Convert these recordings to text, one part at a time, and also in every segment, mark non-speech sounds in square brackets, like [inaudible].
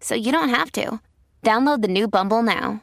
so you don't have to. Download the new Bumble now.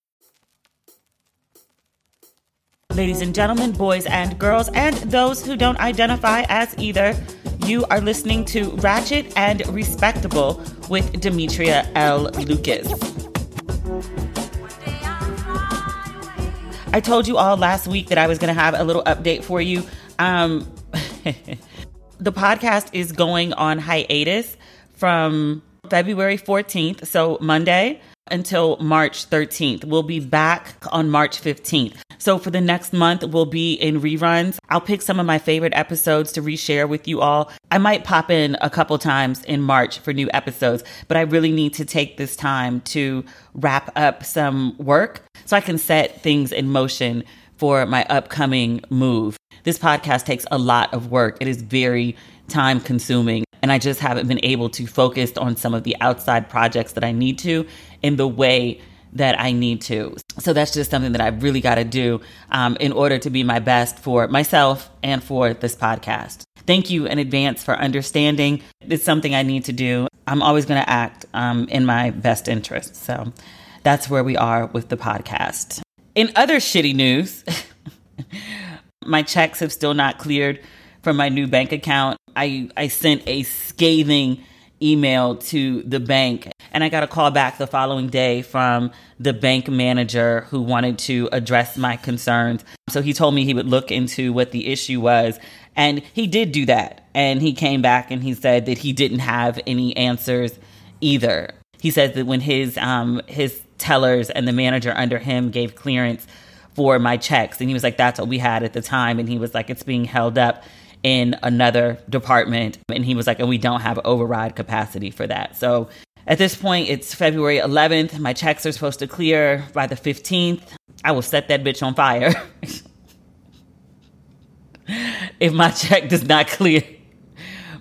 Ladies and gentlemen, boys and girls, and those who don't identify as either, you are listening to Ratchet and Respectable with Demetria L. Lucas. I told you all last week that I was going to have a little update for you. Um, [laughs] the podcast is going on hiatus from February 14th, so Monday, until March 13th. We'll be back on March 15th. So for the next month, we'll be in reruns. I'll pick some of my favorite episodes to reshare with you all. I might pop in a couple times in March for new episodes, but I really need to take this time to wrap up some work so I can set things in motion for my upcoming move. This podcast takes a lot of work. It is very time consuming. And I just haven't been able to focus on some of the outside projects that I need to in the way that I need to. So that's just something that I've really got to do um, in order to be my best for myself and for this podcast. Thank you in advance for understanding. It's something I need to do. I'm always going to act um, in my best interest. So that's where we are with the podcast. In other shitty news, [laughs] my checks have still not cleared from my new bank account. I, I sent a scathing email to the bank and I got a call back the following day from the bank manager who wanted to address my concerns. So he told me he would look into what the issue was. And he did do that. And he came back and he said that he didn't have any answers either. He said that when his um, his tellers and the manager under him gave clearance for my checks, and he was like, "That's what we had at the time," and he was like, "It's being held up." In another department. And he was like, and we don't have override capacity for that. So at this point, it's February 11th. My checks are supposed to clear by the 15th. I will set that bitch on fire. [laughs] if my check does not clear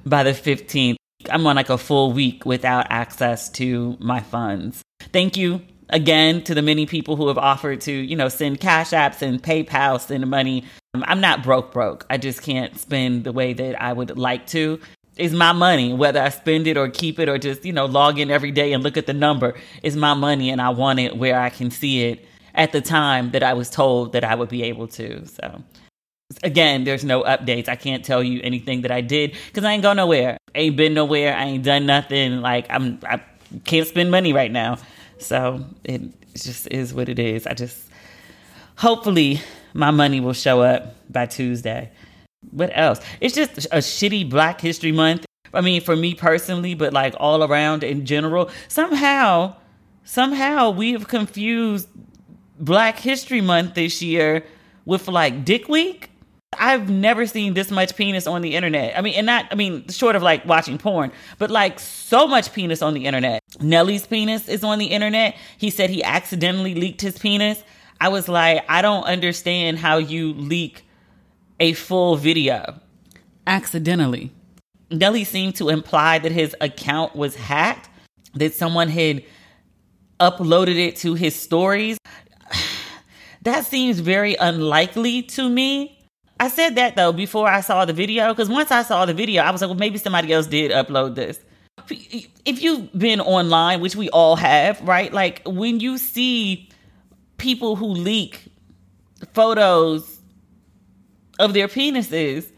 by the 15th, I'm on like a full week without access to my funds. Thank you again to the many people who have offered to, you know, send cash apps and PayPal, send money. Um, I'm not broke, broke. I just can't spend the way that I would like to. It's my money, whether I spend it or keep it or just, you know, log in every day and look at the number. It's my money and I want it where I can see it at the time that I was told that I would be able to. So again, there's no updates. I can't tell you anything that I did because I ain't go nowhere. ain't been nowhere. I ain't done nothing. Like I'm, I can't spend money right now. So it just is what it is. I just hopefully my money will show up by Tuesday. What else? It's just a shitty Black History Month. I mean, for me personally, but like all around in general. Somehow, somehow we have confused Black History Month this year with like Dick Week. I've never seen this much penis on the internet. I mean, and not, I mean, short of like watching porn, but like so much penis on the internet. Nelly's penis is on the internet. He said he accidentally leaked his penis. I was like, I don't understand how you leak a full video accidentally. Nelly seemed to imply that his account was hacked, that someone had uploaded it to his stories. [sighs] that seems very unlikely to me. I said that though before I saw the video because once I saw the video, I was like, well, maybe somebody else did upload this. If you've been online, which we all have, right? Like when you see people who leak photos of their penises,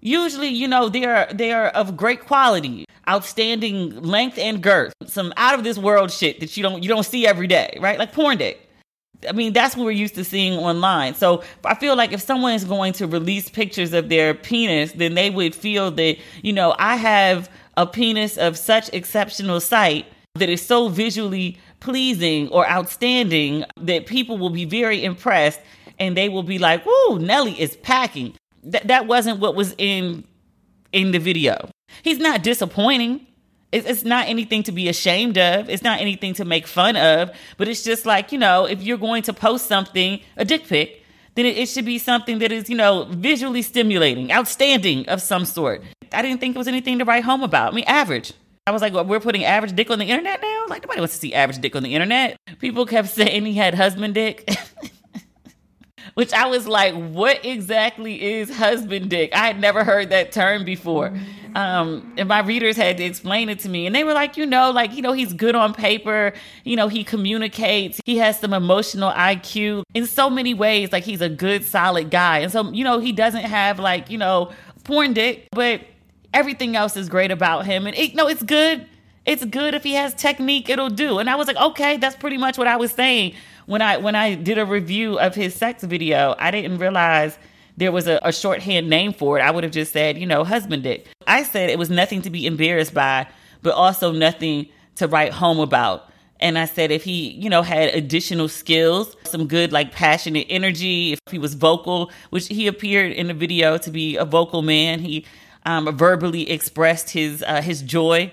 usually, you know, they are they are of great quality, outstanding length and girth, some out of this world shit that you don't you don't see every day, right? Like porn dick. I mean, that's what we're used to seeing online. So I feel like if someone is going to release pictures of their penis, then they would feel that, you know, I have a penis of such exceptional sight that is so visually pleasing or outstanding that people will be very impressed and they will be like, "Whoa, Nelly is packing." Th- that wasn't what was in in the video. He's not disappointing. It's not anything to be ashamed of. It's not anything to make fun of. But it's just like, you know, if you're going to post something, a dick pic, then it, should be something that is, you know, visually stimulating, outstanding of some sort. I didn't think it was anything to write home about. I mean, average. I was like, well, we're putting average dick on the internet now? Like, nobody wants to see average dick on the internet. People kept saying he had husband dick. [laughs] which I was like, what exactly is husband dick? I had never heard that term before. Um, and my readers had to explain it to me. And they were like, you know, like, you know, he's good on paper. You know, he communicates. He has some emotional IQ in so many ways. Like, he's a good, solid guy. And so, you know, he doesn't have like, you know, porn dick, but everything else is great about him. And it, no, it's good. It's good if he has technique, it'll do. And I was like, okay, that's pretty much what I was saying when I when I did a review of his sex video, I didn't realize there was a, a shorthand name for it. I would have just said, you know, husband dick. I said it was nothing to be embarrassed by, but also nothing to write home about. And I said if he, you know, had additional skills, some good like passionate energy, if he was vocal, which he appeared in the video to be a vocal man, he um, verbally expressed his uh, his joy.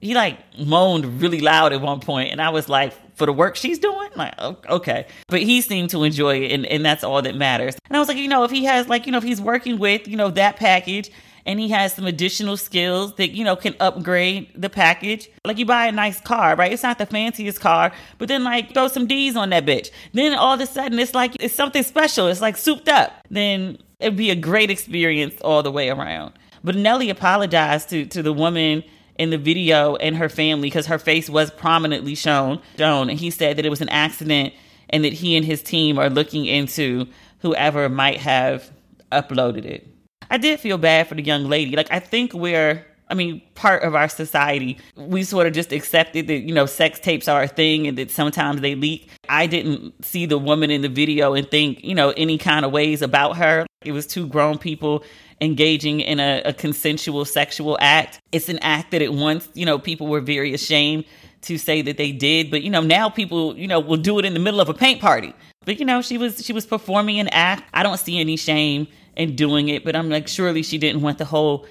He like moaned really loud at one point, and I was like, for the work she's doing? Like, okay. But he seemed to enjoy it, and, and that's all that matters. And I was like, you know, if he has, like, you know, if he's working with, you know, that package and he has some additional skills that, you know, can upgrade the package, like you buy a nice car, right? It's not the fanciest car, but then, like, throw some D's on that bitch. Then all of a sudden, it's like, it's something special. It's like souped up. Then it'd be a great experience all the way around. But Nelly apologized to, to the woman in the video and her family because her face was prominently shown. Shown, and he said that it was an accident and that he and his team are looking into whoever might have uploaded it. I did feel bad for the young lady. Like I think we're I mean, part of our society, we sort of just accepted that, you know, sex tapes are a thing and that sometimes they leak. I didn't see the woman in the video and think, you know, any kind of ways about her. It was two grown people engaging in a, a consensual sexual act. It's an act that at once, you know, people were very ashamed to say that they did, but you know, now people, you know, will do it in the middle of a paint party. But you know, she was she was performing an act. I don't see any shame in doing it, but I'm like surely she didn't want the whole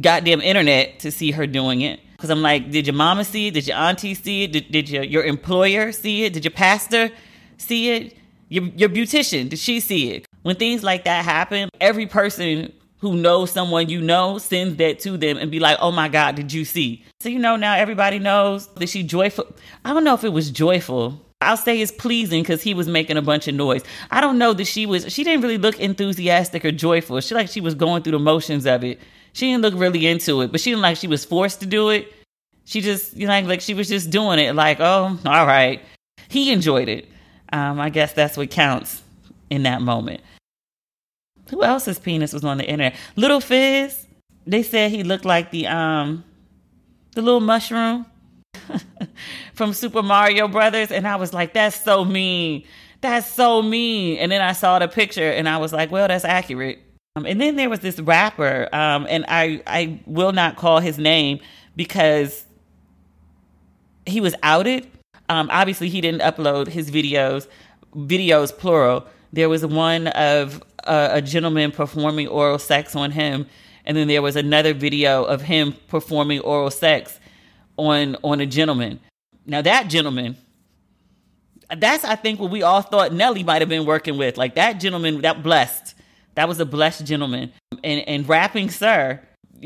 goddamn internet to see her doing it. Cause I'm like, did your mama see it? Did your auntie see it? Did, did your, your employer see it? Did your pastor see it? Your, your beautician, did she see it? When things like that happen, every person who knows someone you know sends that to them and be like, oh my God, did you see? So, you know, now everybody knows that she joyful. I don't know if it was joyful. I'll say it's pleasing because he was making a bunch of noise. I don't know that she was, she didn't really look enthusiastic or joyful. She like she was going through the motions of it. She didn't look really into it, but she didn't like she was forced to do it. She just, you know, like, like she was just doing it like, oh, all right. He enjoyed it. Um, I guess that's what counts in that moment. Who else's penis was on the internet? Lil Fizz. They said he looked like the um the little mushroom [laughs] from Super Mario Brothers, and I was like, that's so mean. That's so mean. And then I saw the picture, and I was like, well, that's accurate. Um, and then there was this rapper, um, and I I will not call his name because he was outed. Um, obviously, he didn't upload his videos, videos plural. There was one of a, a gentleman performing oral sex on him, and then there was another video of him performing oral sex on on a gentleman. Now that gentleman, that's I think what we all thought Nelly might have been working with. Like that gentleman, that blessed, that was a blessed gentleman, and and rapping sir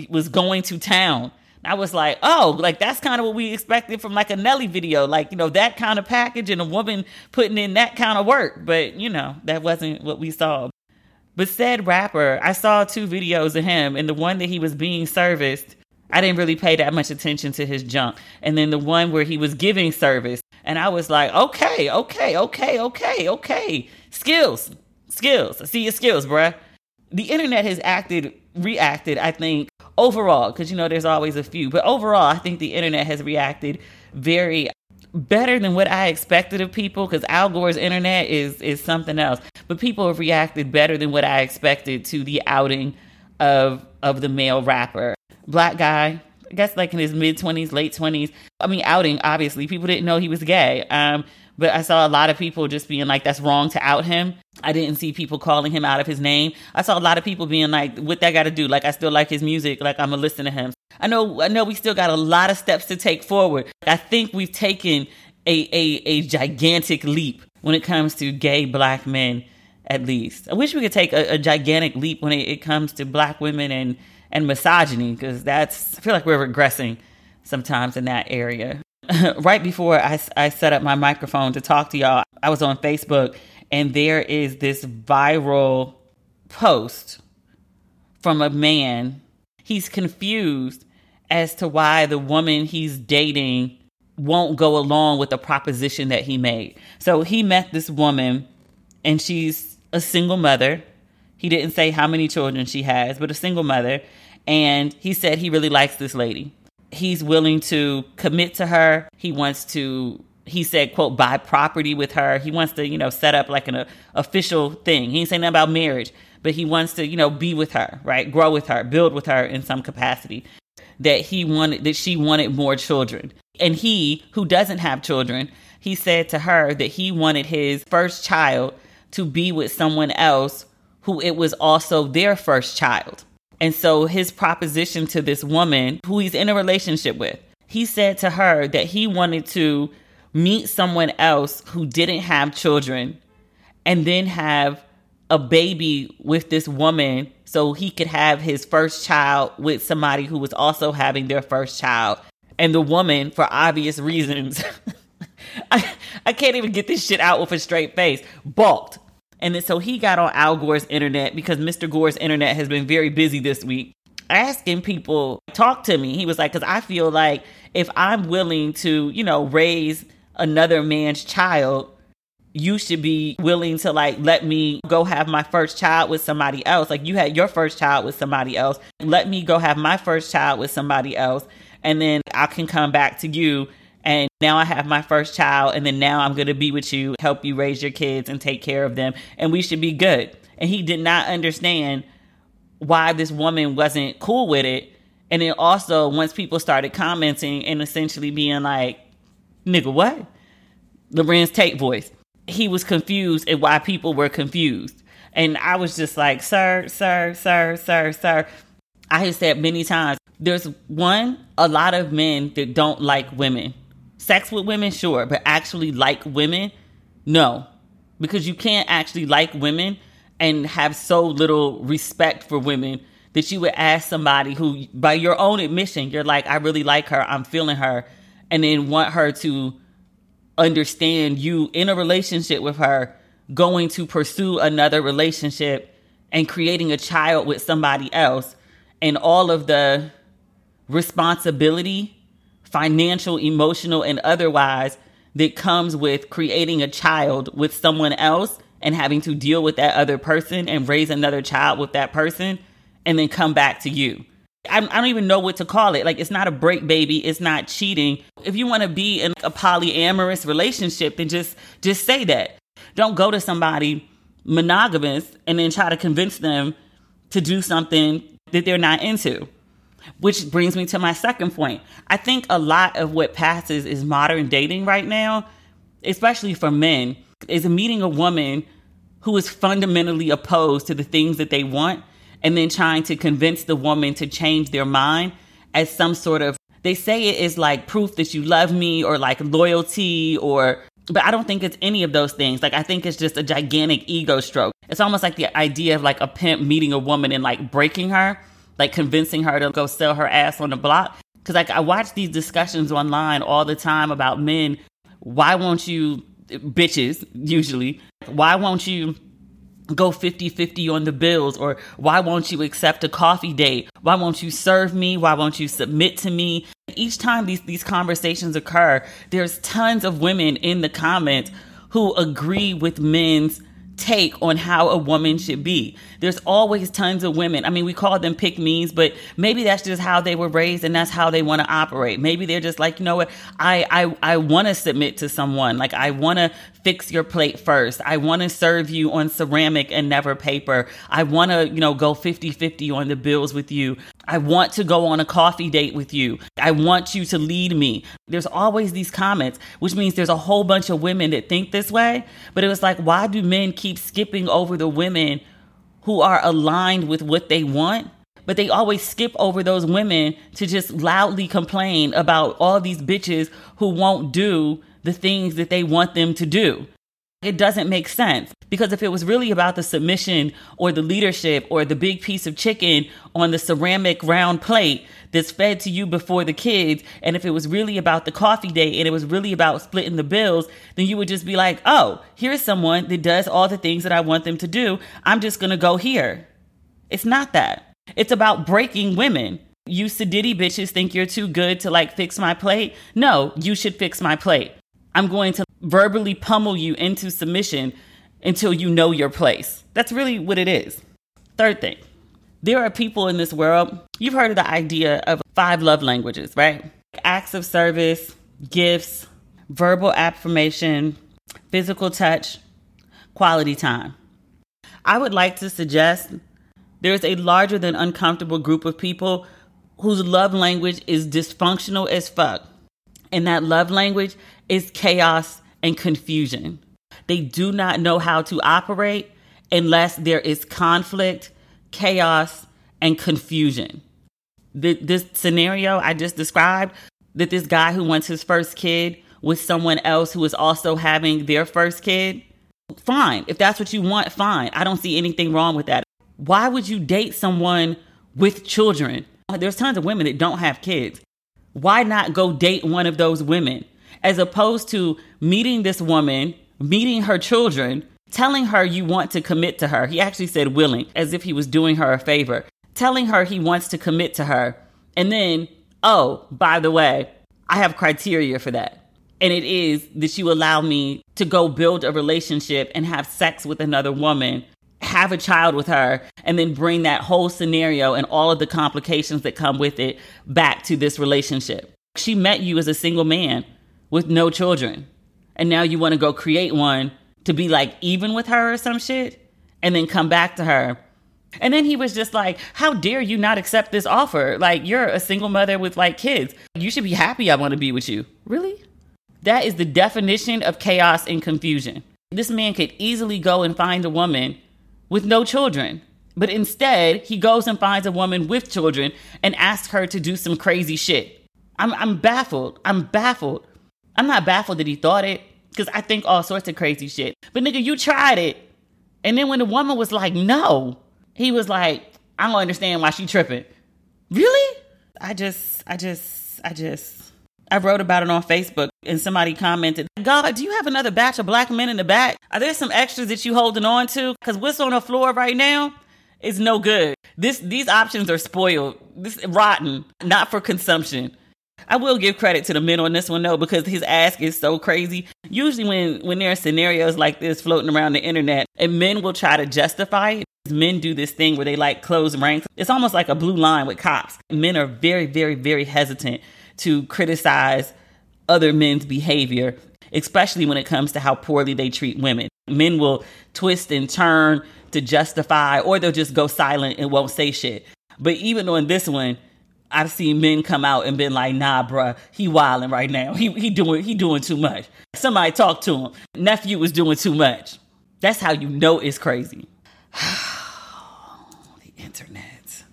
was going to town. I was like, oh, like that's kind of what we expected from like a Nelly video, like you know that kind of package and a woman putting in that kind of work. But you know that wasn't what we saw. But said rapper, I saw two videos of him, and the one that he was being serviced, I didn't really pay that much attention to his junk. And then the one where he was giving service, and I was like, okay, okay, okay, okay, okay. Skills, skills. I see your skills, bruh. The internet has acted, reacted, I think, overall, because you know, there's always a few, but overall, I think the internet has reacted very better than what I expected of people because Al Gore's internet is is something else. But people have reacted better than what I expected to the outing of of the male rapper. Black guy, I guess like in his mid twenties, late twenties. I mean outing, obviously. People didn't know he was gay. Um, but I saw a lot of people just being like, that's wrong to out him. I didn't see people calling him out of his name. I saw a lot of people being like, what that got to do? Like, I still like his music. Like, I'm going to listen to him. I know, I know we still got a lot of steps to take forward. I think we've taken a, a, a gigantic leap when it comes to gay black men, at least. I wish we could take a, a gigantic leap when it, it, comes to black women and, and misogyny, because that's, I feel like we're regressing sometimes in that area. [laughs] right before I, I set up my microphone to talk to y'all, I was on Facebook and there is this viral post from a man. He's confused as to why the woman he's dating won't go along with the proposition that he made. So he met this woman and she's a single mother. He didn't say how many children she has, but a single mother. And he said he really likes this lady. He's willing to commit to her. He wants to he said, quote, buy property with her. He wants to, you know, set up like an uh, official thing. He ain't saying nothing about marriage, but he wants to, you know, be with her, right? Grow with her, build with her in some capacity. That he wanted, that she wanted more children. And he, who doesn't have children, he said to her that he wanted his first child to be with someone else who it was also their first child. And so his proposition to this woman who he's in a relationship with, he said to her that he wanted to meet someone else who didn't have children and then have a baby with this woman so he could have his first child with somebody who was also having their first child. And the woman, for obvious reasons, [laughs] I, I can't even get this shit out with a straight face, balked. And then so he got on Al Gore's internet because Mr. Gore's internet has been very busy this week asking people, talk to me. He was like, because I feel like if I'm willing to, you know, raise another man's child, you should be willing to like let me go have my first child with somebody else. Like you had your first child with somebody else. Let me go have my first child with somebody else. And then I can come back to you. And now I have my first child. And then now I'm going to be with you, help you raise your kids and take care of them. And we should be good. And he did not understand why this woman wasn't cool with it. And then also, once people started commenting and essentially being like, nigga, what? Larenz Tate voice. He was confused at why people were confused. And I was just like, sir, sir, sir, sir, sir. I have said many times, there's one, a lot of men that don't like women. Sex with women, sure, but actually like women, no. Because you can't actually like women and have so little respect for women that you would ask somebody who, by your own admission, you're like, I really like her, I'm feeling her, and then want her to understand you in a relationship with her going to pursue another relationship and creating a child with somebody else. And all of the responsibility, financial, emotional, and otherwise, that comes with creating a child with someone else and having to deal with that other person and raise another child with that person and then come back to you. I, don't even know what to call it. Like, it's not a break baby. It's not cheating. If you want to be in a polyamorous relationship, then just just say that. Don't go to somebody monogamous and then try to convince them to do something that they're not into. Which brings me to my second point. I think a lot of what passes is modern dating right now, especially for men, is meeting a woman who is fundamentally opposed to the things that they want and then trying to convince the woman to change their mind as some sort of they say it is like proof that you love me or like loyalty or but I don't think it's any of those things. Like I think it's just a gigantic ego stroke. It's almost like the idea of like a pimp meeting a woman and like breaking her, like convincing her to go sell her ass on the block. Cause like I watch these discussions online all the time about men. Why won't you bitches usually? Why won't you go 50-50 on the bills or why won't you accept a coffee date why won't you serve me why won't you submit to me each time these these conversations occur there's tons of women in the comments who agree with men's take on how a woman should be. There's always tons of women. I mean, we call them pick me's, but maybe that's just how they were raised and that's how they want to operate. Maybe they're just like, you know what, I I, I want to submit to someone. Like I want to fix your plate first. I want to serve you on ceramic and never paper. I want to, you know, go 50-50 on the bills with you. I want to go on a coffee date with you. I want you to lead me. There's always these comments, which means there's a whole bunch of women that think this way. But it was like, why do men keep skipping over the women who are aligned with what they want? But they always skip over those women to just loudly complain about all these bitches who won't do the things that they want them to do. It doesn't make sense because if it was really about the submission or the leadership or the big piece of chicken on the ceramic round plate that's fed to you before the kids, and if it was really about the coffee date and it was really about splitting the bills, then you would just be like, oh, here's someone that does all the things that I want them to do. I'm just to go here. It's not that. It's about breaking women. You sedity bitches think you're too good to like fix my plate. No, you should fix my plate. I'm going to verbally pummel you into submission until you know your place. That's really what it is. Third thing, there are people in this world, you've heard of the idea of five love languages, right? Acts of service, gifts, verbal affirmation, physical touch, quality time. I would like to suggest there's a larger than uncomfortable group of people whose love language is dysfunctional as fuck. And that love language is chaos and confusion. They do not know how to operate unless there is conflict, chaos, and confusion. The, this scenario I just described that this guy who wants his first kid with someone else who is also having their first kid, fine. If that's what you want, fine. I don't see anything wrong with that. Why would you date someone with children? There's tons of women that don't have kids. Why not go date one of those women? As opposed to meeting this woman, meeting her children, telling her you want to commit to her. He actually said willing, as if he was doing her a favor, telling her he wants to commit to her. And then, oh, by the way, I have criteria for that. And it is that you allow me to go build a relationship and have sex with another woman, have a child with her, and then bring that whole scenario and all of the complications that come with it back to this relationship. She met you as a single man with no children. And now you want to go create one to be like even with her or some shit and then come back to her. And then he was just like, How dare you not accept this offer? Like, you're a single mother with like kids. You should be happy I want to be with you. Really? That is the definition of chaos and confusion. This man could easily go and find a woman with no children. But instead, he goes and finds a woman with children and asks her to do some crazy shit. I'm, I'm baffled. I'm baffled. I'm not baffled that he thought it because I think all sorts of crazy shit. But nigga, you tried it. And then when the woman was like, no, he was like, I don't understand why she tripping. Really? I just, I just, I just, I wrote about it on Facebook and somebody commented, God, do you have another batch of black men in the back? Are there some extras that you holding on to? Because what's on the floor right now is no good. This, these options are spoiled. This rotten, not for consumption. I will give credit to the men on this one though, because his ask is so crazy. Usually when, when there are scenarios like this floating around the internet and men will try to justify it, men do this thing where they like close ranks. It's almost like a blue line with cops. Men are very, very, very hesitant to criticize other men's behavior, especially when it comes to how poorly they treat women. Men will twist and turn to justify, or they'll just go silent and won't say shit. But even on this one, I've seen men come out and been like, "Nah, bruh, he wilding right now. He he doing he doing too much." Somebody talk to him. Nephew was doing too much. That's how you know it's crazy. [sighs] the internet.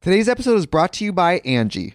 Today's episode is brought to you by Angi.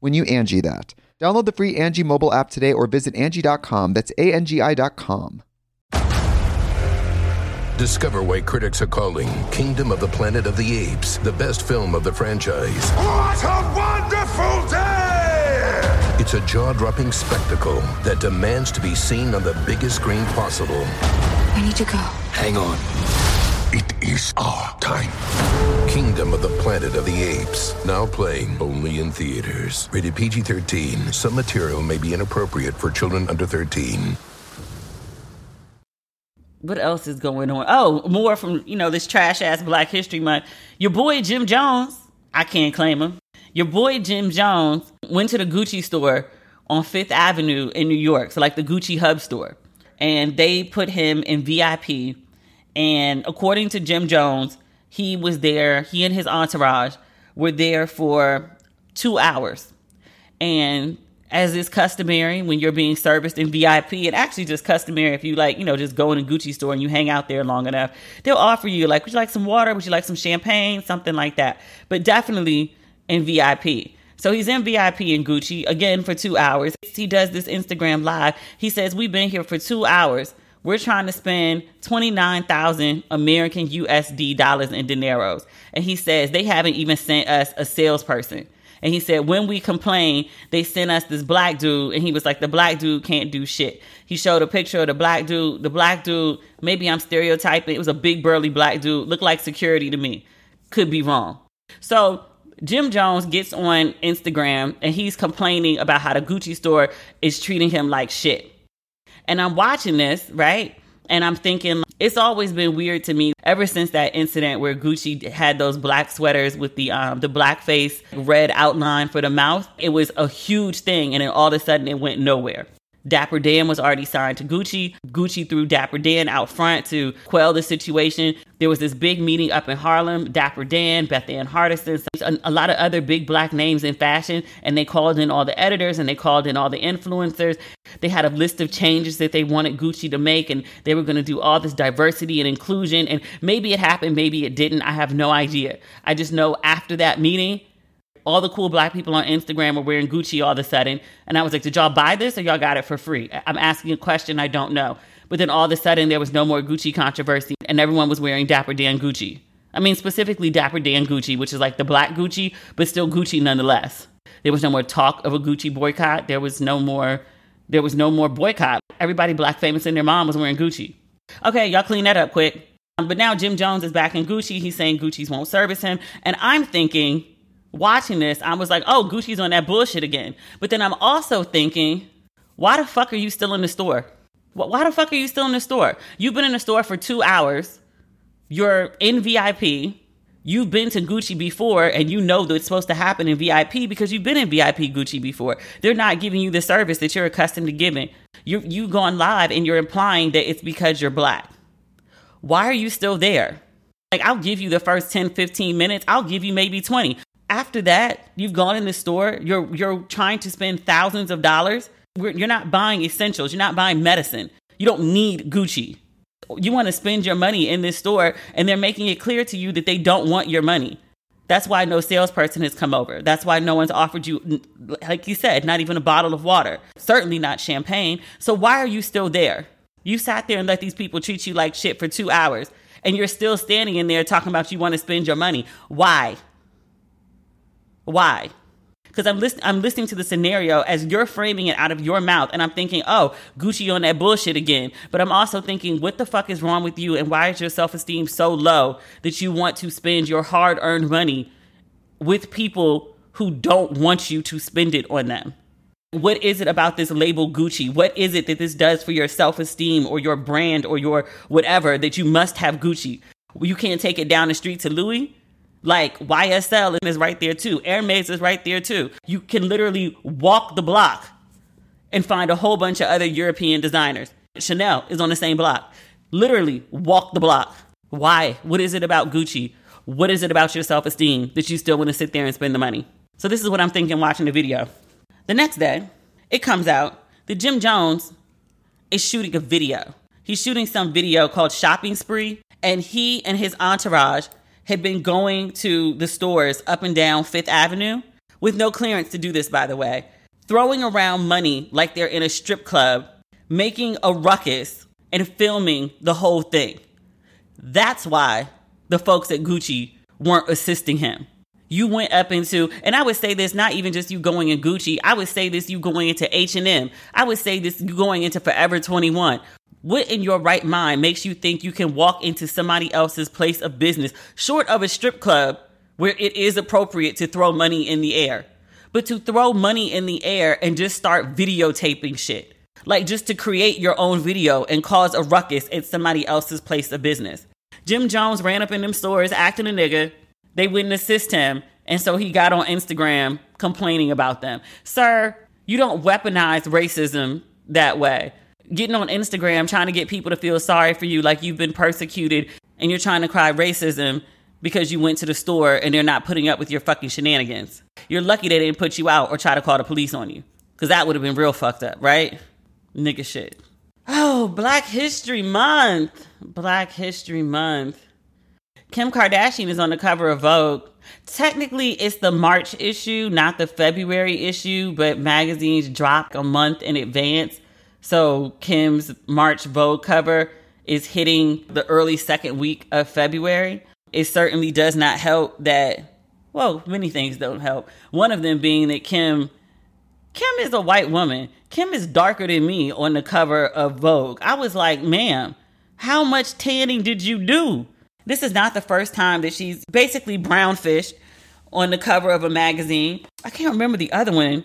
when you Angi that. Download the free Angi mobile app today or visit Angi.com. That's A-N-G-I dot com. Discover why critics are calling Kingdom of the Planet of the Apes the best film of the franchise. What a wonderful day! It's a jaw-dropping spectacle that demands to be seen on the biggest screen possible. I need to go. Hang on. It is our time. Kingdom of the Planet of the Apes. Now playing only in theaters. Rated PG 13. Some material may be inappropriate for children under 13. What else is going on? Oh, more from, you know, this trash ass Black History Month. Your boy Jim Jones, I can't claim him. Your boy Jim Jones went to the Gucci store on Fifth Avenue in New York, so like the Gucci hub store. And they put him in VIP. And according to Jim Jones, he was there, he and his entourage were there for two hours. And as is customary when you're being serviced in VIP, and actually just customary if you like, you know, just go in a Gucci store and you hang out there long enough, they'll offer you like, would you like some water? Would you like some champagne? Something like that. But definitely in VIP. So he's in VIP in Gucci again for two hours. He does this Instagram live. He says, We've been here for two hours. We're trying to spend 29,000 American USD dollars in dineros. And he says they haven't even sent us a salesperson. And he said, when we complain, they sent us this black dude. And he was like, the black dude can't do shit. He showed a picture of the black dude. The black dude, maybe I'm stereotyping. It was a big burly black dude. Looked like security to me. Could be wrong. So Jim Jones gets on Instagram and he's complaining about how the Gucci store is treating him like shit. And I'm watching this, right? And I'm thinking, it's always been weird to me ever since that incident where Gucci had those black sweaters with the um, the black face red outline for the mouth. It was a huge thing, and then all of a sudden it went nowhere. Dapper Dan was already signed to Gucci. Gucci threw Dapper Dan out front to quell the situation. There was this big meeting up in Harlem. Dapper Dan, Bethann Hardison, a, a lot of other big black names in fashion, and they called in all the editors and they called in all the influencers. They had a list of changes that they wanted Gucci to make, and they were going to do all this diversity and inclusion. And maybe it happened, maybe it didn't. I have no idea. I just know after that meeting, all the cool black people on Instagram were wearing Gucci all of a sudden. And I was like, did y'all buy this or y'all got it for free? I'm asking a question I don't know. But then all of a sudden there was no more Gucci controversy and everyone was wearing Dapper Dan Gucci. I mean, specifically Dapper Dan Gucci, which is like the black Gucci, but still Gucci nonetheless. There was no more talk of a Gucci boycott. There was no more, there was no more boycott. Everybody black famous and their mom was wearing Gucci. Okay, y'all clean that up quick. But now Jim Jones is back in Gucci. He's saying Gucci's won't service him. And I'm thinking, watching this, I was like, oh, Gucci's on that bullshit again. But then I'm also thinking, why the fuck are you still in the store? Why the fuck are you still in the store? You've been in the store for two hours. You're in VIP. You've been to Gucci before and you know that it's supposed to happen in VIP because you've been in VIP Gucci before. They're not giving you the service that you're accustomed to giving. You you've gone live and you're implying that it's because you're black. Why are you still there? Like I'll give you the first 10, 15 minutes. I'll give you maybe 20. After that, you've gone in the store, you're you're trying to spend thousands of dollars. You're not buying essentials, you're not buying medicine. You don't need Gucci you want to spend your money in this store and they're making it clear to you that they don't want your money. That's why no salesperson has come over. That's why no one's offered you, like you said, not even a bottle of water, certainly not champagne. So why are you still there? You sat there and let these people treat you like shit for two hours and you're still standing in there talking about you want to spend your money. Why? Why? because I'm listening I'm listening to the scenario as you're framing it out of your mouth and I'm thinking, "Oh, Gucci on that bullshit again." But I'm also thinking, "What the fuck is wrong with you and why is your self-esteem so low that you want to spend your hard-earned money with people who don't want you to spend it on them?" What is it about this label Gucci? What is it that this does for your self esteem or your brand or your whatever that you must have Gucci? You can't take it down the street to Louis. Like YSL is right there too. Hermes is right there too. You can literally walk the block and find a whole bunch of other European designers. Chanel is on the same block. Literally walk the block. Why? What is it about Gucci? What is it about your self esteem that you still want to sit there and spend the money? So, this is what I'm thinking watching the video. The next day, it comes out that Jim Jones is shooting a video. He's shooting some video called Shopping Spree, and he and his entourage had been going to the stores up and down Fifth Avenue with no clearance to do this, by the way, throwing around money like they're in a strip club, making a ruckus, and filming the whole thing. That's why the folks at Gucci weren't assisting him. You went up into, and I would say this, not even just you going in Gucci. I would say this, you going into H and M. I would say this, you going into Forever 21. What in your right mind makes you think you can walk into somebody else's place of business, short of a strip club, where it is appropriate to throw money in the air? But to throw money in the air and just start videotaping shit. Like just to create your own video and cause a ruckus at somebody else's place of business. Jim Jones ran up in them stores acting a nigga. They wouldn't assist him. And so he got on Instagram complaining about them. Sir, you don't weaponize racism that way getting on Instagram trying to get people to feel sorry for you like you've been persecuted and you're trying to cry racism because you went to the store and they're not putting up with your fucking shenanigans. You're lucky they didn't put you out or try to call the police on you because that would have been real fucked up, right? Nigga shit. Oh, Black History Month. Black History Month. Kim Kardashian is on the cover of Vogue. Technically, it's the March issue, not the February issue, but magazines drop a month in advance. So Kim's March Vogue cover is hitting the early second week of February. It certainly does not help that, well, many things don't help. One of them being that Kim Kim is a white woman. Kim is darker than me on the cover of Vogue. I was like, ma'am, how much tanning did you do? This is not the first time that she's basically brown fished on the cover of a magazine. I can't remember the other one.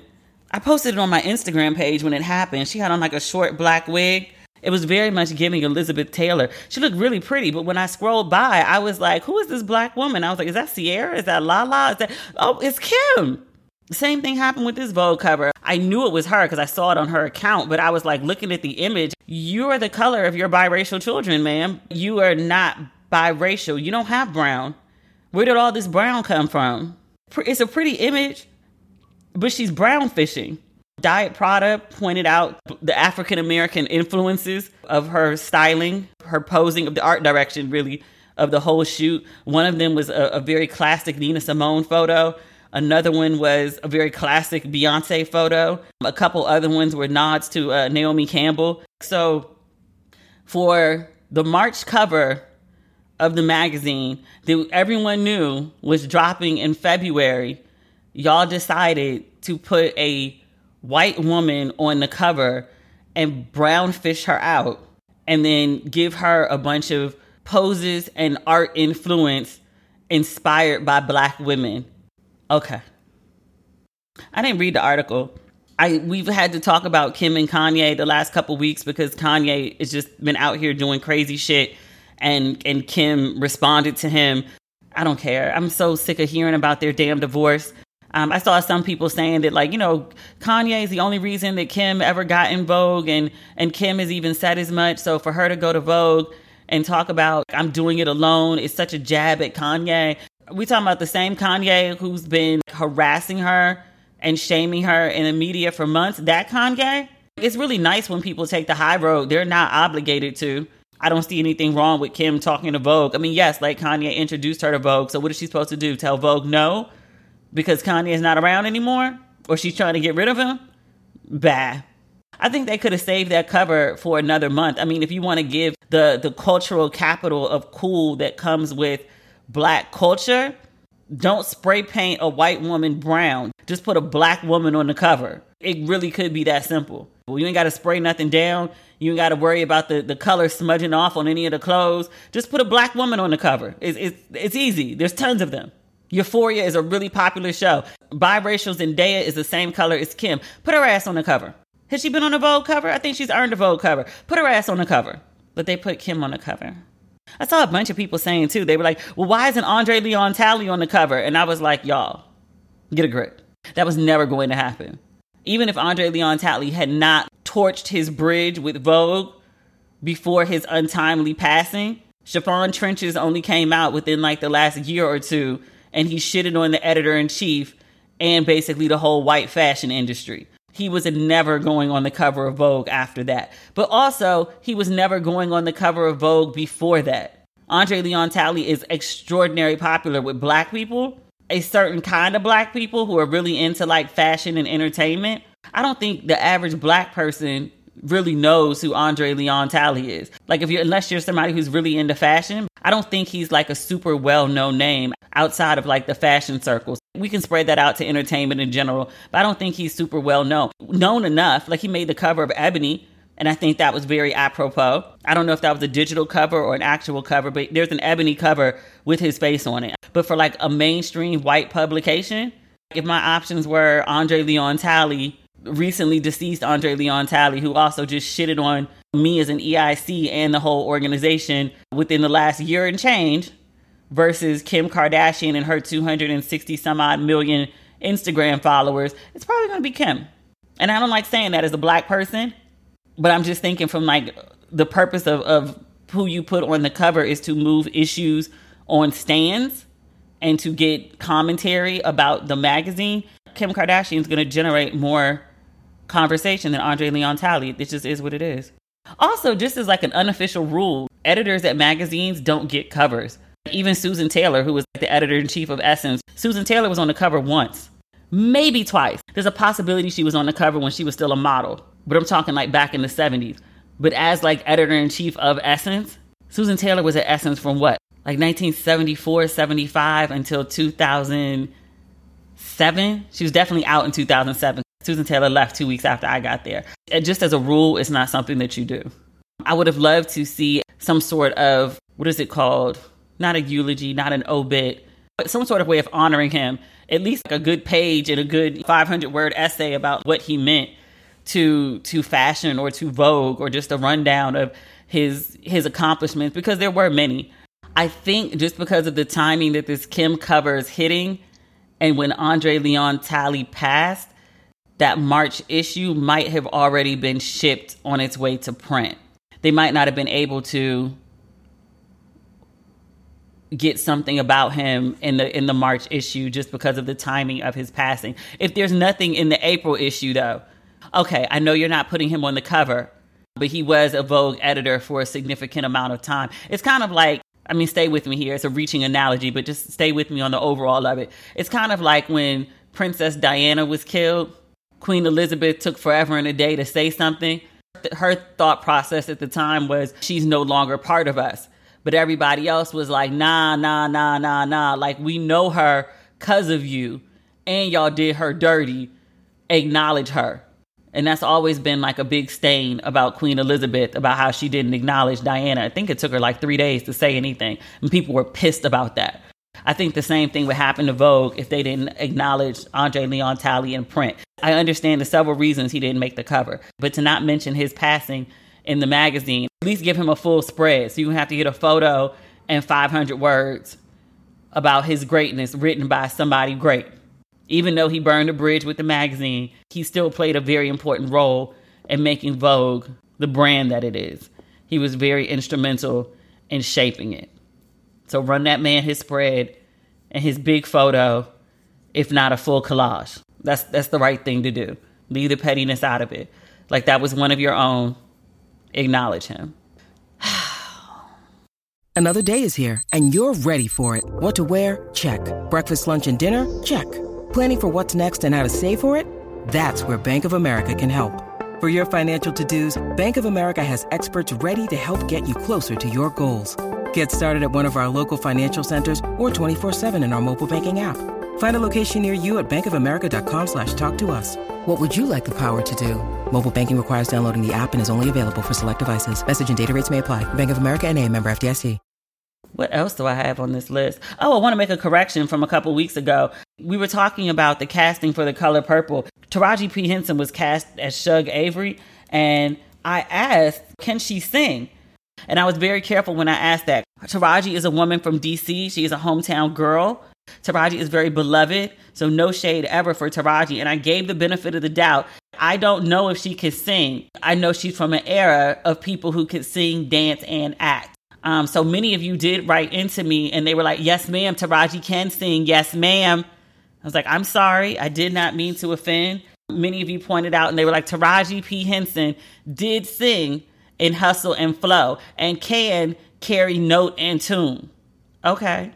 I posted it on my Instagram page when it happened. She had on like a short black wig. It was very much giving Elizabeth Taylor. She looked really pretty, but when I scrolled by, I was like, "Who is this black woman?" I was like, "Is that Ciara? Is that Lala? Is that oh, it's Kim?" Same thing happened with this Vogue cover. I knew it was her because I saw it on her account, but I was like looking at the image. You are the color of your biracial children, ma'am. You are not biracial. You don't have brown. Where did all this brown come from? It's a pretty image, but she's brown fishing. Diet Prada pointed out the African American influences of her styling, her posing, of the art direction, really, of the whole shoot. One of them was a, a very classic Nina Simone photo. Another one was a very classic Beyonce photo. A couple other ones were nods to uh, Naomi Campbell. So, for the March cover of the magazine that everyone knew was dropping in February, y'all decided to put a white woman on the cover and brown fish her out and then give her a bunch of poses and art influence inspired by black women. Okay. I didn't read the article. I we've had to talk about Kim and Kanye the last couple weeks because Kanye has just been out here doing crazy shit and and Kim responded to him. I don't care. I'm so sick of hearing about their damn divorce. Um, I saw some people saying that, like, you know, Kanye is the only reason that Kim ever got in Vogue, and and Kim has even said as much. So for her to go to Vogue and talk about I'm doing it alone is such a jab at Kanye. We talking about the same Kanye who's been harassing her and shaming her in the media for months. That Kanye. It's really nice when people take the high road. They're not obligated to. I don't see anything wrong with Kim talking to Vogue. I mean, yes, like Kanye introduced her to Vogue. So what is she supposed to do? Tell Vogue no? Because Kanye is not around anymore or she's trying to get rid of him, bah. I think they could have saved that cover for another month. I mean, if you want to give the the cultural capital of cool that comes with black culture, don't spray paint a white woman brown. Just put a black woman on the cover. It really could be that simple. Well, you ain't got to spray nothing down. You ain't got to worry about the, the color smudging off on any of the clothes. Just put a black woman on the cover. It's, it's, it's easy. There's tons of them. Euphoria is a really popular show. Biracial Zendaya is the same color as Kim. Put her ass on the cover. Has she been on a Vogue cover? I think she's earned a Vogue cover. Put her ass on the cover. But they put Kim on the cover. I saw a bunch of people saying too, they were like, well, why isn't Andre Leon Talley on the cover? And I was like, y'all, get a grip. That was never going to happen. Even if Andre Leon Talley had not torched his bridge with Vogue before his untimely passing, Chiffon Trenches only came out within like the last year or two and he shitted on the editor in chief and basically the whole white fashion industry. He was never going on the cover of Vogue after that. But also, he was never going on the cover of Vogue before that. Andre Leon Talley is extraordinarily popular with black people, a certain kind of black people who are really into like fashion and entertainment. I don't think the average black person really knows who Andre Leon Talley is. Like if you're unless you're somebody who's really into fashion, I don't think he's like a super well-known name outside of like the fashion circles. We can spread that out to entertainment in general, but I don't think he's super well known. Known enough, like he made the cover of Ebony, and I think that was very apropos. I don't know if that was a digital cover or an actual cover, but there's an Ebony cover with his face on it. But for like a mainstream white publication, if my options were Andre Leon Talley, recently deceased Andre Leon Talley, who also just shitted on me as an EIC and the whole organization within the last year and change, versus Kim Kardashian and her 260 some odd million Instagram followers, it's probably going to be Kim. And I don't like saying that as a black person, but I'm just thinking from like the purpose of, of who you put on the cover is to move issues on stands and to get commentary about the magazine. Kim Kardashian is going to generate more conversation than Andre Leon Talley. It just is what it is. Also, just as like an unofficial rule, editors at magazines don't get covers. Even Susan Taylor, who was the editor in chief of Essence, Susan Taylor was on the cover once, maybe twice. There's a possibility she was on the cover when she was still a model, but I'm talking like back in the 70s. But as like editor in chief of Essence, Susan Taylor was at Essence from what? Like 1974, 75 until 2007. She was definitely out in 2007. Susan Taylor left two weeks after I got there. And just as a rule, it's not something that you do. I would have loved to see some sort of, what is it called? Not a eulogy, not an obit, but some sort of way of honoring him. At least like a good page and a good 500 word essay about what he meant to to fashion or to Vogue or just a rundown of his his accomplishments because there were many. I think just because of the timing that this Kim cover is hitting and when Andre Leon Talley passed, that March issue might have already been shipped on its way to print. They might not have been able to get something about him in the in the March issue just because of the timing of his passing. If there's nothing in the April issue though, okay, I know you're not putting him on the cover, but he was a Vogue editor for a significant amount of time. It's kind of like I mean, stay with me here. It's a reaching analogy, but just stay with me on the overall of it. It's kind of like when Princess Diana was killed Queen Elizabeth took forever and a day to say something. Her thought process at the time was she's no longer part of us. But everybody else was like, nah, nah, nah, nah, nah. Like, we know her because of you, and y'all did her dirty. Acknowledge her. And that's always been like a big stain about Queen Elizabeth, about how she didn't acknowledge Diana. I think it took her like three days to say anything. And people were pissed about that. I think the same thing would happen to Vogue if they didn't acknowledge Andre Leon Talley in print. I understand the several reasons he didn't make the cover, but to not mention his passing in the magazine, at least give him a full spread. So you have to get a photo and 500 words about his greatness written by somebody great. Even though he burned a bridge with the magazine, he still played a very important role in making Vogue the brand that it is. He was very instrumental in shaping it. So run that man his spread and his big photo, if not a full collage. That's that's the right thing to do. Leave the pettiness out of it. Like that was one of your own. Acknowledge him. [sighs] Another day is here and you're ready for it. What to wear? Check. Breakfast, lunch, and dinner? Check. Planning for what's next and how to save for it? That's where Bank of America can help. For your financial to-dos, Bank of America has experts ready to help get you closer to your goals. Get started at one of our local financial centers or 24-7 in our mobile banking app. Find a location near you at bankofamerica.com slash talk to us. What would you like the power to do? Mobile banking requires downloading the app and is only available for select devices. Message and data rates may apply. Bank of America and a member FDIC. What else do I have on this list? Oh, I want to make a correction from a couple weeks ago. We were talking about the casting for The Color Purple. Taraji P. Henson was cast as Shug Avery, and I asked, can she sing? And I was very careful when I asked that. Taraji is a woman from DC. She is a hometown girl. Taraji is very beloved, so no shade ever for Taraji. And I gave the benefit of the doubt. I don't know if she could sing. I know she's from an era of people who could sing, dance, and act. Um, so many of you did write into me and they were like, Yes, ma'am, Taraji can sing. Yes, ma'am. I was like, I'm sorry. I did not mean to offend. Many of you pointed out and they were like, Taraji P. Henson did sing in Hustle and Flow and can carry note and tune. Okay.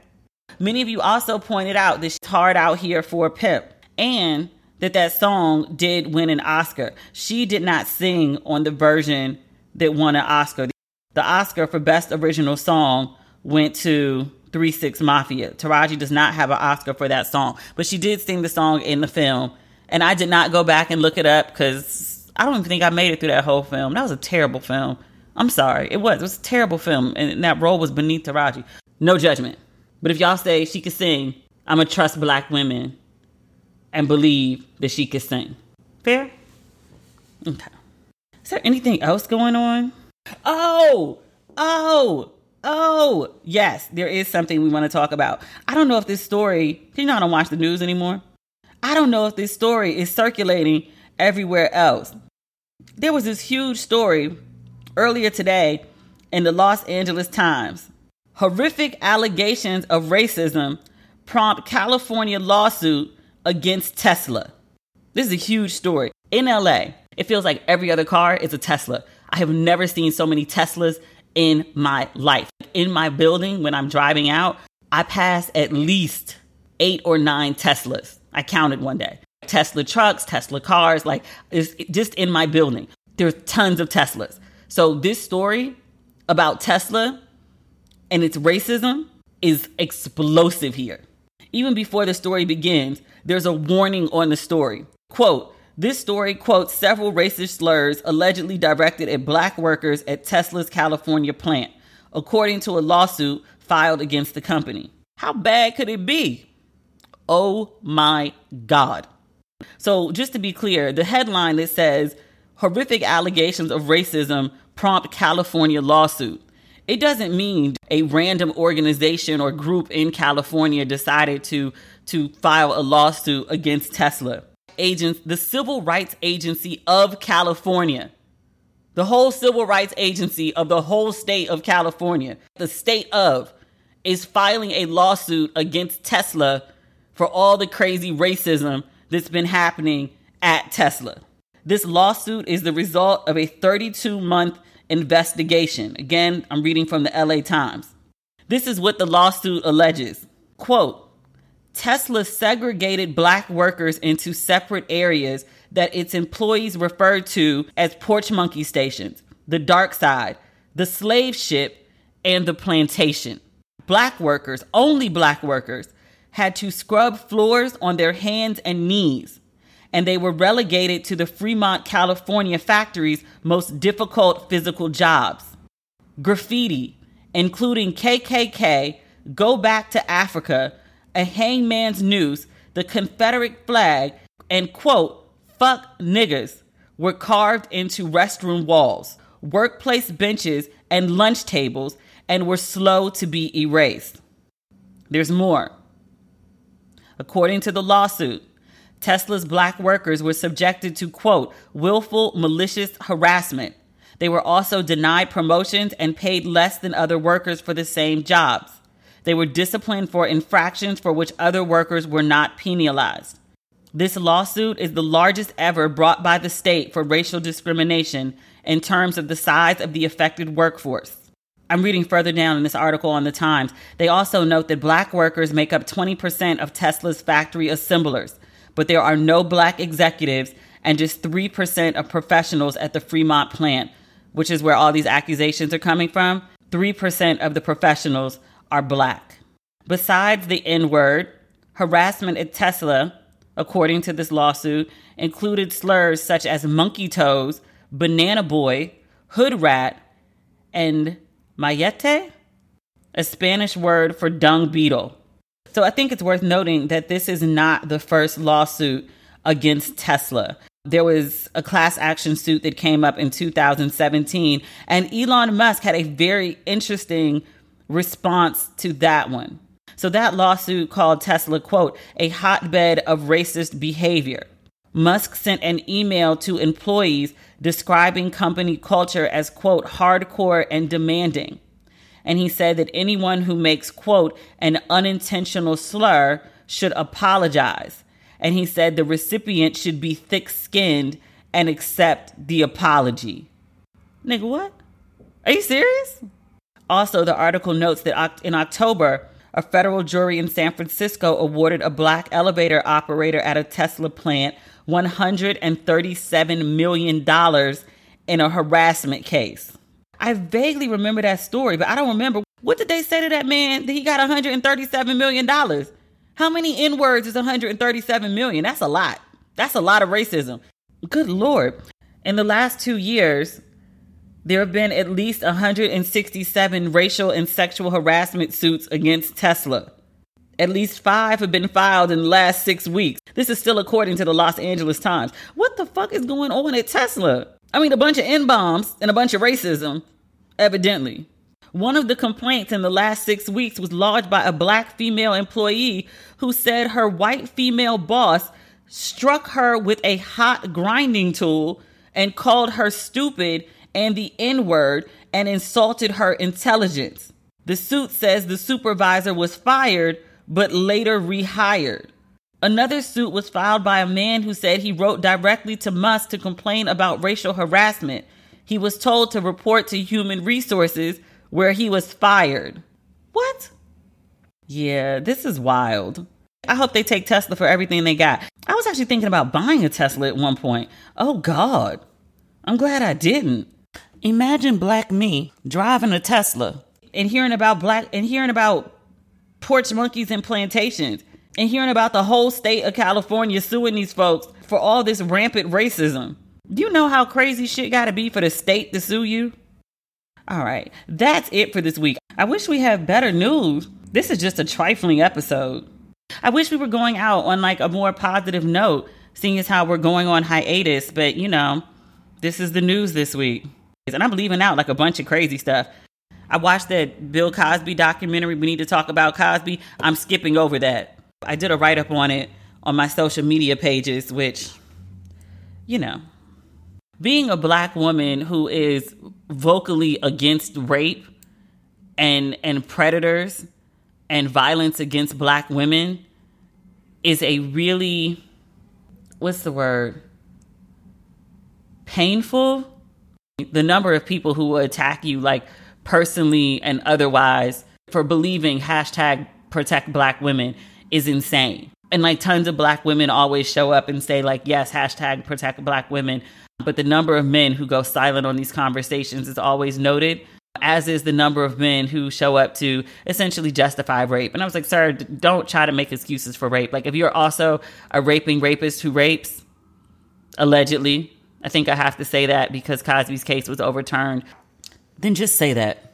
Many of you also pointed out that she's hard out here for a pimp and that that song did win an Oscar. She did not sing on the version that won an Oscar. The Oscar for Best Original Song went to 3 6 Mafia. Taraji does not have an Oscar for that song, but she did sing the song in the film. And I did not go back and look it up because I don't even think I made it through that whole film. That was a terrible film. I'm sorry. It was. It was a terrible film. And that role was beneath Taraji. No judgment. But if y'all say she could sing, I'm going to trust black women and believe that she could sing. Fair? Okay. Is there anything else going on? Oh, oh, oh, yes, there is something we want to talk about. I don't know if this story, you know, I don't watch the news anymore. I don't know if this story is circulating everywhere else. There was this huge story earlier today in the Los Angeles Times. Horrific allegations of racism prompt California lawsuit against Tesla. This is a huge story. In LA, it feels like every other car is a Tesla. I have never seen so many Teslas in my life. In my building, when I'm driving out, I pass at least eight or nine Teslas. I counted one day. Tesla trucks, Tesla cars, like it's just in my building. There's tons of Teslas. So this story about Tesla and its racism is explosive here. Even before the story begins, there's a warning on the story. Quote, this story quotes several racist slurs allegedly directed at black workers at Tesla's California plant, according to a lawsuit filed against the company. How bad could it be? Oh my God. So, just to be clear, the headline that says horrific allegations of racism prompt California lawsuit. It doesn't mean a random organization or group in California decided to, to file a lawsuit against Tesla agents, the Civil Rights Agency of California, the whole Civil Rights Agency of the whole state of California, the state of, is filing a lawsuit against Tesla for all the crazy racism that's been happening at Tesla. This lawsuit is the result of a 32 month investigation. Again, I'm reading from the LA Times. This is what the lawsuit alleges. Quote, Tesla segregated black workers into separate areas that its employees referred to as porch monkey stations, the dark side, the slave ship, and the plantation. Black workers, only black workers, had to scrub floors on their hands and knees and they were relegated to the Fremont, California factory's most difficult physical jobs. Graffiti, including KKK, Go Back to Africa, a hangman's noose, the Confederate flag, and quote, fuck niggas, were carved into restroom walls, workplace benches, and lunch tables, and were slow to be erased. There's more. According to the lawsuit, Tesla's black workers were subjected to, quote, willful malicious harassment. They were also denied promotions and paid less than other workers for the same jobs. They were disciplined for infractions for which other workers were not penalized. This lawsuit is the largest ever brought by the state for racial discrimination in terms of the size of the affected workforce. I'm reading further down in this article on the Times. They also note that black workers make up 20% of Tesla's factory assemblers, but there are no black executives and just 3% of professionals at the Fremont plant, which is where all these accusations are coming from. 3% of the professionals are black. Besides the N word, harassment at Tesla, according to this lawsuit, included slurs such as monkey toes, banana boy, hood rat, and mayate, a Spanish word for dung beetle. So I think it's worth noting that this is not the first lawsuit against Tesla. There was a class action suit that came up in 2017, and Elon Musk had a very interesting response to that one. So that lawsuit called Tesla, quote, a hotbed of racist behavior. Musk sent an email to employees describing company culture as, quote, hardcore and demanding. And he said that anyone who makes, quote, an unintentional slur should apologize. And he said the recipient should be thick skinned and accept the apology. Nigga, what? Are you serious? Also, the article notes that in October, a federal jury in San Francisco awarded a black elevator operator at a Tesla plant $137 million in a harassment case. I vaguely remember that story, but I don't remember. What did they say to that man that he got $137 million? How many N words is 137 million? That's a lot. That's a lot of racism. Good Lord. In the last two years, there have been at least 167 racial and sexual harassment suits against Tesla. At least five have been filed in the last six weeks. This is still according to the Los Angeles Times. What the fuck is going on at Tesla? I mean, a bunch of N bombs and a bunch of racism, evidently. One of the complaints in the last six weeks was lodged by a black female employee who said her white female boss struck her with a hot grinding tool and called her stupid and the N word and insulted her intelligence. The suit says the supervisor was fired but later rehired. Another suit was filed by a man who said he wrote directly to Musk to complain about racial harassment. He was told to report to Human Resources, where he was fired. What? Yeah, this is wild. I hope they take Tesla for everything they got. I was actually thinking about buying a Tesla at one point. Oh, God. I'm glad I didn't. Imagine black me driving a Tesla and hearing about black and hearing about porch monkeys and plantations and hearing about the whole state of California suing these folks for all this rampant racism. Do you know how crazy shit got to be for the state to sue you? All right, that's it for this week. I wish we had better news. This is just a trifling episode. I wish we were going out on like a more positive note, seeing as how we're going on hiatus, but you know, this is the news this week. And I'm leaving out like a bunch of crazy stuff. I watched that Bill Cosby documentary. We need to talk about Cosby. I'm skipping over that. I did a write up on it on my social media pages, which, you know, being a black woman who is vocally against rape and and predators and violence against black women is a really what's the word painful. The number of people who will attack you, like personally and otherwise, for believing hashtag protect black women is insane. And like tons of black women always show up and say, like, yes, hashtag protect black women. But the number of men who go silent on these conversations is always noted, as is the number of men who show up to essentially justify rape. And I was like, sir, don't try to make excuses for rape. Like, if you're also a raping rapist who rapes, allegedly. I think I have to say that because Cosby's case was overturned. Then just say that.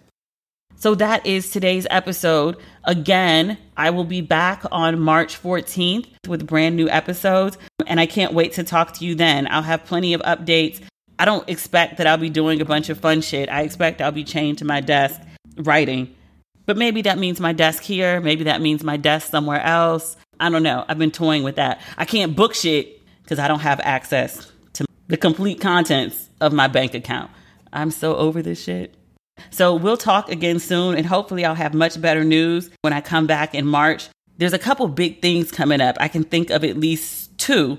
So that is today's episode. Again, I will be back on March 14th with brand new episodes, and I can't wait to talk to you then. I'll have plenty of updates. I don't expect that I'll be doing a bunch of fun shit. I expect I'll be chained to my desk writing. But maybe that means my desk here. Maybe that means my desk somewhere else. I don't know. I've been toying with that. I can't book shit because I don't have access to the complete contents of my bank account. I'm so over this shit. So we'll talk again soon, and hopefully, I'll have much better news when I come back in March. There's a couple big things coming up. I can think of at least two.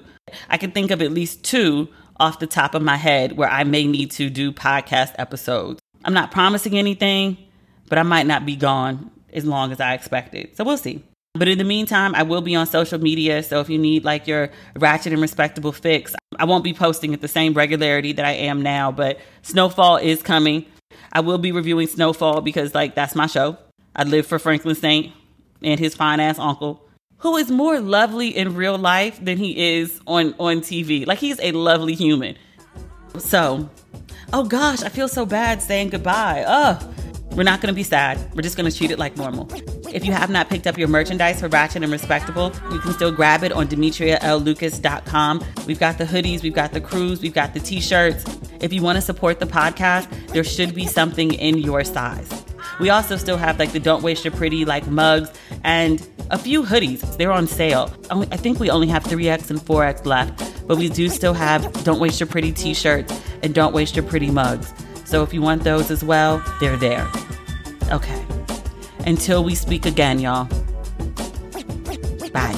I can think of at least two off the top of my head where I may need to do podcast episodes. I'm not promising anything, but I might not be gone as long as I expected. So we'll see. But in the meantime, I will be on social media. So if you need like your ratchet and respectable fix, I won't be posting at the same regularity that I am now, but Snowfall is coming. I will be reviewing Snowfall because like that's my show. I live for Franklin Saint and his fine ass uncle, who is more lovely in real life than he is on on TV. Like he's a lovely human. So, oh gosh, I feel so bad saying goodbye. Ugh. We're not going to be sad. We're just going to treat it like normal. If you have not picked up your merchandise for Ratchet and Respectable, you can still grab it on DemetriaLLucas.com. We've got the hoodies, we've got the crews, we've got the t shirts. If you want to support the podcast, there should be something in your size. We also still have like the Don't Waste Your Pretty like mugs and a few hoodies. They're on sale. Oh, I think we only have 3X and 4X left, but we do still have Don't Waste Your Pretty t shirts and Don't Waste Your Pretty mugs. So if you want those as well, they're there. Okay. Until we speak again, y'all. Bye.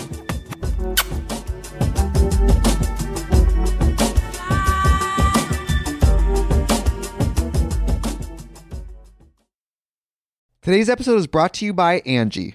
Today's episode is brought to you by Angi.